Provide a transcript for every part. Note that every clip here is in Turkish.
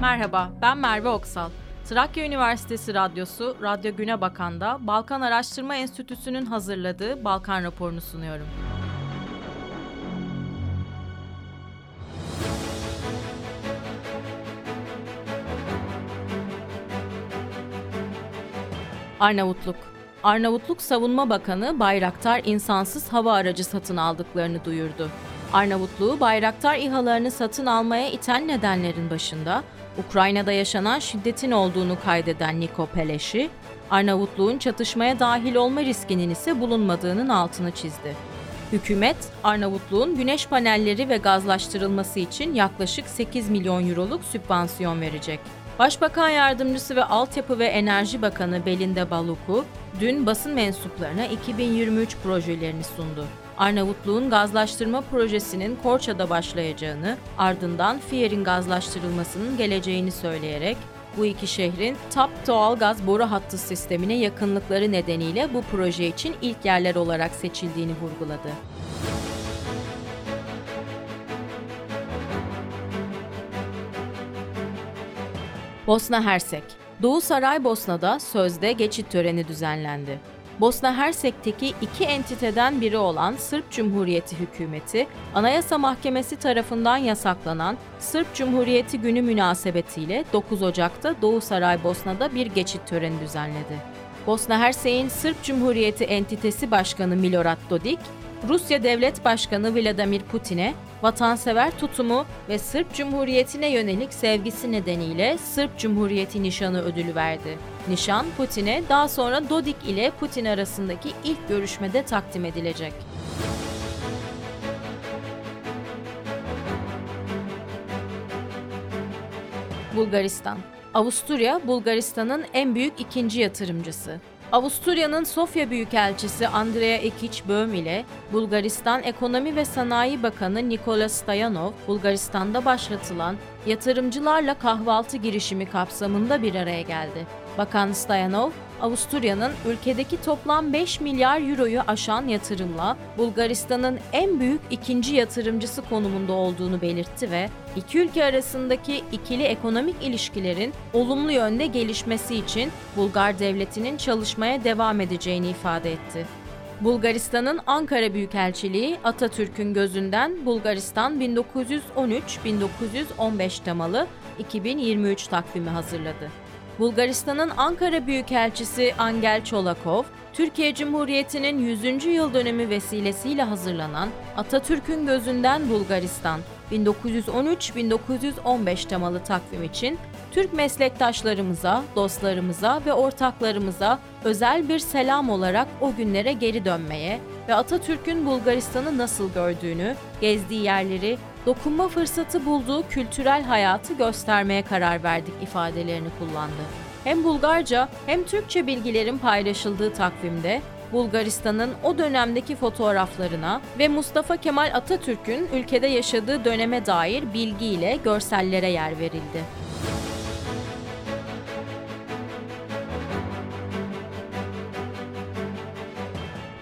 Merhaba, ben Merve Oksal. Trakya Üniversitesi Radyosu, Radyo Güne Bakan'da Balkan Araştırma Enstitüsü'nün hazırladığı Balkan raporunu sunuyorum. Arnavutluk Arnavutluk Savunma Bakanı Bayraktar insansız hava aracı satın aldıklarını duyurdu. Arnavutluğu Bayraktar İHA'larını satın almaya iten nedenlerin başında Ukrayna'da yaşanan şiddetin olduğunu kaydeden Niko Peleşi, Arnavutluğun çatışmaya dahil olma riskinin ise bulunmadığının altını çizdi. Hükümet, Arnavutluğun güneş panelleri ve gazlaştırılması için yaklaşık 8 milyon euroluk sübvansiyon verecek. Başbakan Yardımcısı ve Altyapı ve Enerji Bakanı Belinda Baluku, dün basın mensuplarına 2023 projelerini sundu. Arnavutluğun gazlaştırma projesinin Korça'da başlayacağını, ardından Fiyer'in gazlaştırılmasının geleceğini söyleyerek, bu iki şehrin TAP doğal gaz boru hattı sistemine yakınlıkları nedeniyle bu proje için ilk yerler olarak seçildiğini vurguladı. Bosna Hersek Doğu Saraybosna'da sözde geçit töreni düzenlendi. Bosna Hersek'teki iki entiteden biri olan Sırp Cumhuriyeti hükümeti, Anayasa Mahkemesi tarafından yasaklanan Sırp Cumhuriyeti Günü münasebetiyle 9 Ocak'ta Doğu Saraybosna'da bir geçit töreni düzenledi. Bosna Hersek'in Sırp Cumhuriyeti Entitesi Başkanı Milorad Dodik, Rusya Devlet Başkanı Vladimir Putin'e vatansever tutumu ve Sırp Cumhuriyeti'ne yönelik sevgisi nedeniyle Sırp Cumhuriyeti Nişanı ödülü verdi. Nişan Putin'e daha sonra Dodik ile Putin arasındaki ilk görüşmede takdim edilecek. Bulgaristan Avusturya, Bulgaristan'ın en büyük ikinci yatırımcısı. Avusturya'nın Sofya Büyükelçisi Andrea Ekiç Böhm ile Bulgaristan Ekonomi ve Sanayi Bakanı Nikola Stoyanov, Bulgaristan'da başlatılan yatırımcılarla kahvaltı girişimi kapsamında bir araya geldi. Bakan Stoyanov, Avusturya'nın ülkedeki toplam 5 milyar euroyu aşan yatırımla Bulgaristan'ın en büyük ikinci yatırımcısı konumunda olduğunu belirtti ve iki ülke arasındaki ikili ekonomik ilişkilerin olumlu yönde gelişmesi için Bulgar devletinin çalışmaya devam edeceğini ifade etti. Bulgaristan'ın Ankara Büyükelçiliği Atatürk'ün gözünden Bulgaristan 1913-1915 temalı 2023 takvimi hazırladı. Bulgaristan'ın Ankara Büyükelçisi Angel Çolakov, Türkiye Cumhuriyeti'nin 100. yıl dönemi vesilesiyle hazırlanan Atatürk'ün Gözünden Bulgaristan 1913-1915 temalı takvim için Türk meslektaşlarımıza, dostlarımıza ve ortaklarımıza özel bir selam olarak o günlere geri dönmeye ve Atatürk'ün Bulgaristan'ı nasıl gördüğünü, gezdiği yerleri, dokunma fırsatı bulduğu kültürel hayatı göstermeye karar verdik ifadelerini kullandı. Hem Bulgarca hem Türkçe bilgilerin paylaşıldığı takvimde Bulgaristan'ın o dönemdeki fotoğraflarına ve Mustafa Kemal Atatürk'ün ülkede yaşadığı döneme dair bilgiyle görsellere yer verildi.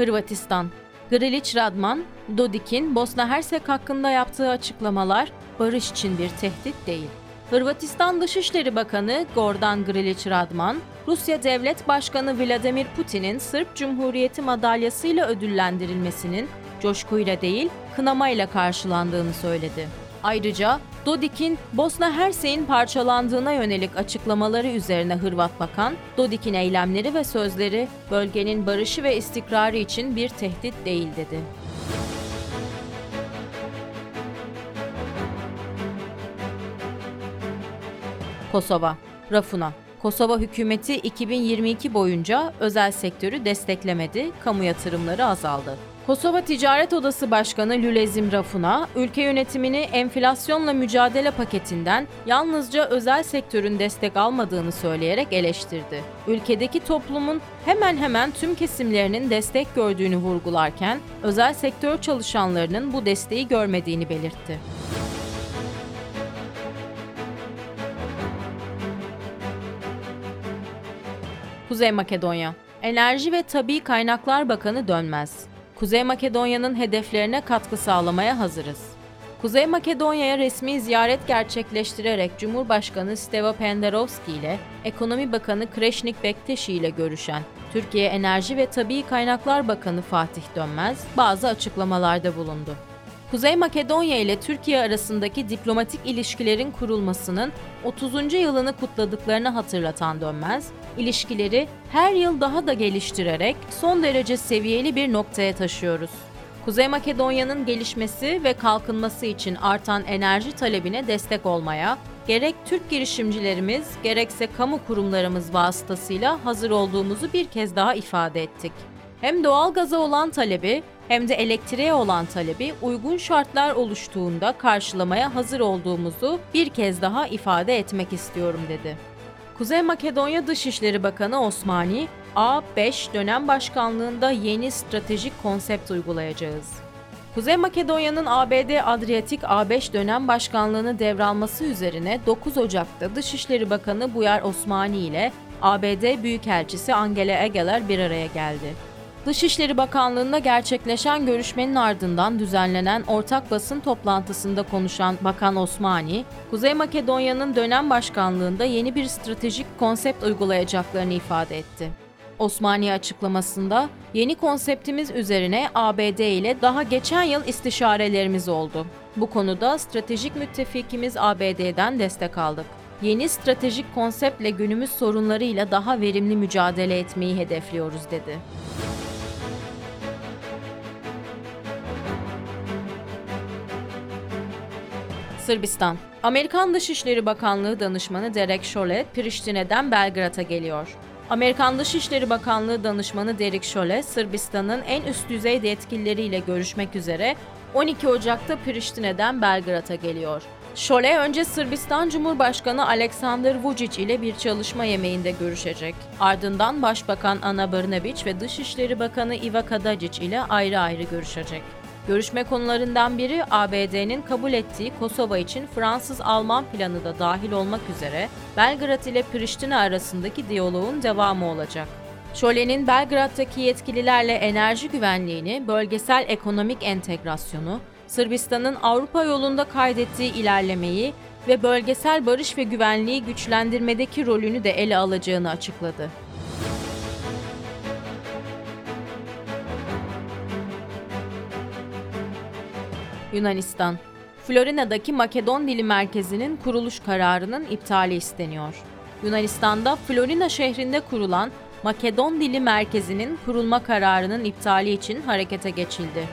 Hırvatistan Grilic Radman, Dodik'in Bosna Hersek hakkında yaptığı açıklamalar barış için bir tehdit değil. Hırvatistan Dışişleri Bakanı Gordan Grilic Radman, Rusya Devlet Başkanı Vladimir Putin'in Sırp Cumhuriyeti madalyasıyla ödüllendirilmesinin coşkuyla değil, kınamayla karşılandığını söyledi. Ayrıca Dodik'in Bosna Hersek'in parçalandığına yönelik açıklamaları üzerine Hırvat Bakan, Dodik'in eylemleri ve sözleri bölgenin barışı ve istikrarı için bir tehdit değil dedi. Kosova, Rafuna Kosova hükümeti 2022 boyunca özel sektörü desteklemedi, kamu yatırımları azaldı. Kosova Ticaret Odası Başkanı Lülezim Rafuna, ülke yönetimini enflasyonla mücadele paketinden yalnızca özel sektörün destek almadığını söyleyerek eleştirdi. Ülkedeki toplumun hemen hemen tüm kesimlerinin destek gördüğünü vurgularken, özel sektör çalışanlarının bu desteği görmediğini belirtti. Kuzey Makedonya Enerji ve Tabi Kaynaklar Bakanı Dönmez Kuzey Makedonya'nın hedeflerine katkı sağlamaya hazırız. Kuzey Makedonya'ya resmi ziyaret gerçekleştirerek Cumhurbaşkanı Stevo Penderovski ile Ekonomi Bakanı Kreşnik Bekteşi ile görüşen Türkiye Enerji ve Tabii Kaynaklar Bakanı Fatih Dönmez bazı açıklamalarda bulundu. Kuzey Makedonya ile Türkiye arasındaki diplomatik ilişkilerin kurulmasının 30. yılını kutladıklarını hatırlatan Dönmez, ilişkileri her yıl daha da geliştirerek son derece seviyeli bir noktaya taşıyoruz. Kuzey Makedonya'nın gelişmesi ve kalkınması için artan enerji talebine destek olmaya, gerek Türk girişimcilerimiz gerekse kamu kurumlarımız vasıtasıyla hazır olduğumuzu bir kez daha ifade ettik. Hem doğal gaza olan talebi hem de elektriğe olan talebi uygun şartlar oluştuğunda karşılamaya hazır olduğumuzu bir kez daha ifade etmek istiyorum dedi. Kuzey Makedonya Dışişleri Bakanı Osmani, A5 dönem başkanlığında yeni stratejik konsept uygulayacağız. Kuzey Makedonya'nın ABD Adriyatik A5 dönem başkanlığını devralması üzerine 9 Ocak'ta Dışişleri Bakanı Buyar Osmani ile ABD Büyükelçisi Angela Egeler bir araya geldi. Dışişleri Bakanlığı'nda gerçekleşen görüşmenin ardından düzenlenen ortak basın toplantısında konuşan Bakan Osmani, Kuzey Makedonya'nın dönem başkanlığında yeni bir stratejik konsept uygulayacaklarını ifade etti. Osmani açıklamasında yeni konseptimiz üzerine ABD ile daha geçen yıl istişarelerimiz oldu. Bu konuda stratejik müttefikimiz ABD'den destek aldık. Yeni stratejik konseptle günümüz sorunlarıyla daha verimli mücadele etmeyi hedefliyoruz dedi. Sırbistan Amerikan Dışişleri Bakanlığı danışmanı Derek Şole, Priştine'den Belgrad'a geliyor. Amerikan Dışişleri Bakanlığı danışmanı Derek Şole, Sırbistan'ın en üst düzey yetkilileriyle görüşmek üzere 12 Ocak'ta Priştine'den Belgrad'a geliyor. Şole önce Sırbistan Cumhurbaşkanı Aleksandar Vučić ile bir çalışma yemeğinde görüşecek. Ardından Başbakan Ana Brnabić ve Dışişleri Bakanı Iva Kadacic ile ayrı ayrı görüşecek. Görüşme konularından biri ABD'nin kabul ettiği Kosova için Fransız-Alman planı da dahil olmak üzere Belgrad ile Priştine arasındaki diyaloğun devamı olacak. Şole'nin Belgrad'daki yetkililerle enerji güvenliğini, bölgesel ekonomik entegrasyonu, Sırbistan'ın Avrupa yolunda kaydettiği ilerlemeyi ve bölgesel barış ve güvenliği güçlendirmedeki rolünü de ele alacağını açıkladı. Yunanistan Florina'daki Makedon Dili Merkezi'nin kuruluş kararının iptali isteniyor. Yunanistan'da Florina şehrinde kurulan Makedon Dili Merkezi'nin kurulma kararının iptali için harekete geçildi.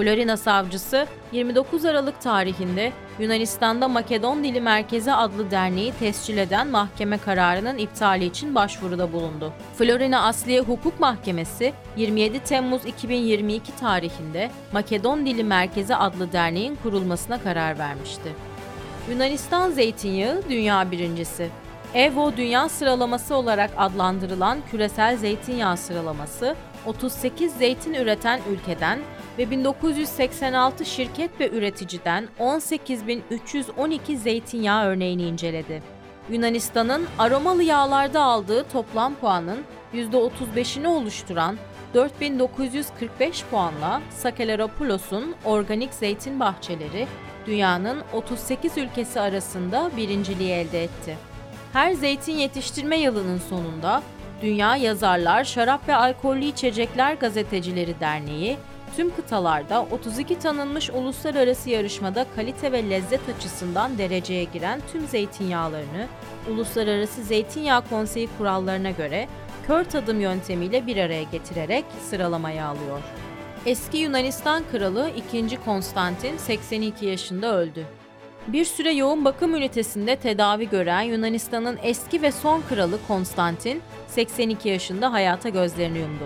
Florina savcısı 29 Aralık tarihinde Yunanistan'da Makedon Dili Merkezi adlı derneği tescil eden mahkeme kararının iptali için başvuruda bulundu. Florina Asliye Hukuk Mahkemesi 27 Temmuz 2022 tarihinde Makedon Dili Merkezi adlı derneğin kurulmasına karar vermişti. Yunanistan zeytinyağı dünya birincisi. EVO Dünya Sıralaması olarak adlandırılan küresel zeytinyağı sıralaması, 38 zeytin üreten ülkeden ve 1986 şirket ve üreticiden 18.312 zeytinyağı örneğini inceledi. Yunanistan'ın aromalı yağlarda aldığı toplam puanın %35'ini oluşturan 4945 puanla Sakelaropoulos'un organik zeytin bahçeleri dünyanın 38 ülkesi arasında birinciliği elde etti. Her zeytin yetiştirme yılının sonunda Dünya Yazarlar, Şarap ve Alkollü İçecekler Gazetecileri Derneği tüm kıtalarda 32 tanınmış uluslararası yarışmada kalite ve lezzet açısından dereceye giren tüm zeytinyağlarını Uluslararası Zeytinyağı Konseyi kurallarına göre kör tadım yöntemiyle bir araya getirerek sıralamaya alıyor. Eski Yunanistan kralı 2. Konstantin 82 yaşında öldü. Bir süre yoğun bakım ünitesinde tedavi gören Yunanistan'ın eski ve son kralı Konstantin 82 yaşında hayata gözlerini yumdu.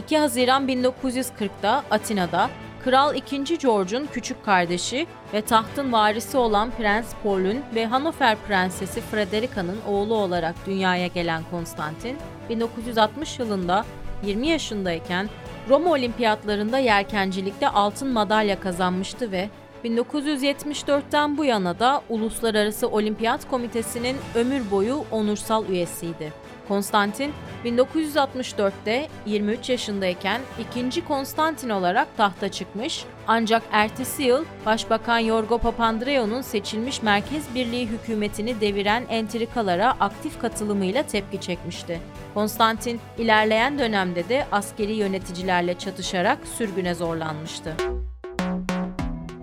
2 Haziran 1940'da Atina'da Kral II. George'un küçük kardeşi ve tahtın varisi olan Prens Paul'un ve Hanover Prensesi Frederica'nın oğlu olarak dünyaya gelen Konstantin, 1960 yılında 20 yaşındayken Roma Olimpiyatlarında yelkencilikte altın madalya kazanmıştı ve 1974'ten bu yana da Uluslararası Olimpiyat Komitesi'nin ömür boyu onursal üyesiydi. Konstantin 1964'te 23 yaşındayken ikinci Konstantin olarak tahta çıkmış ancak ertesi yıl Başbakan Yorgo Papandreou'nun seçilmiş Merkez Birliği hükümetini deviren entrikalara aktif katılımıyla tepki çekmişti. Konstantin ilerleyen dönemde de askeri yöneticilerle çatışarak sürgüne zorlanmıştı.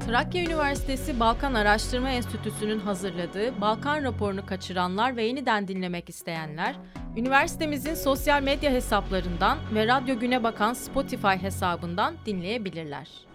Trakya Üniversitesi Balkan Araştırma Enstitüsü'nün hazırladığı Balkan raporunu kaçıranlar ve yeniden dinlemek isteyenler, üniversitemizin sosyal medya hesaplarından ve Radyo Güne Bakan Spotify hesabından dinleyebilirler.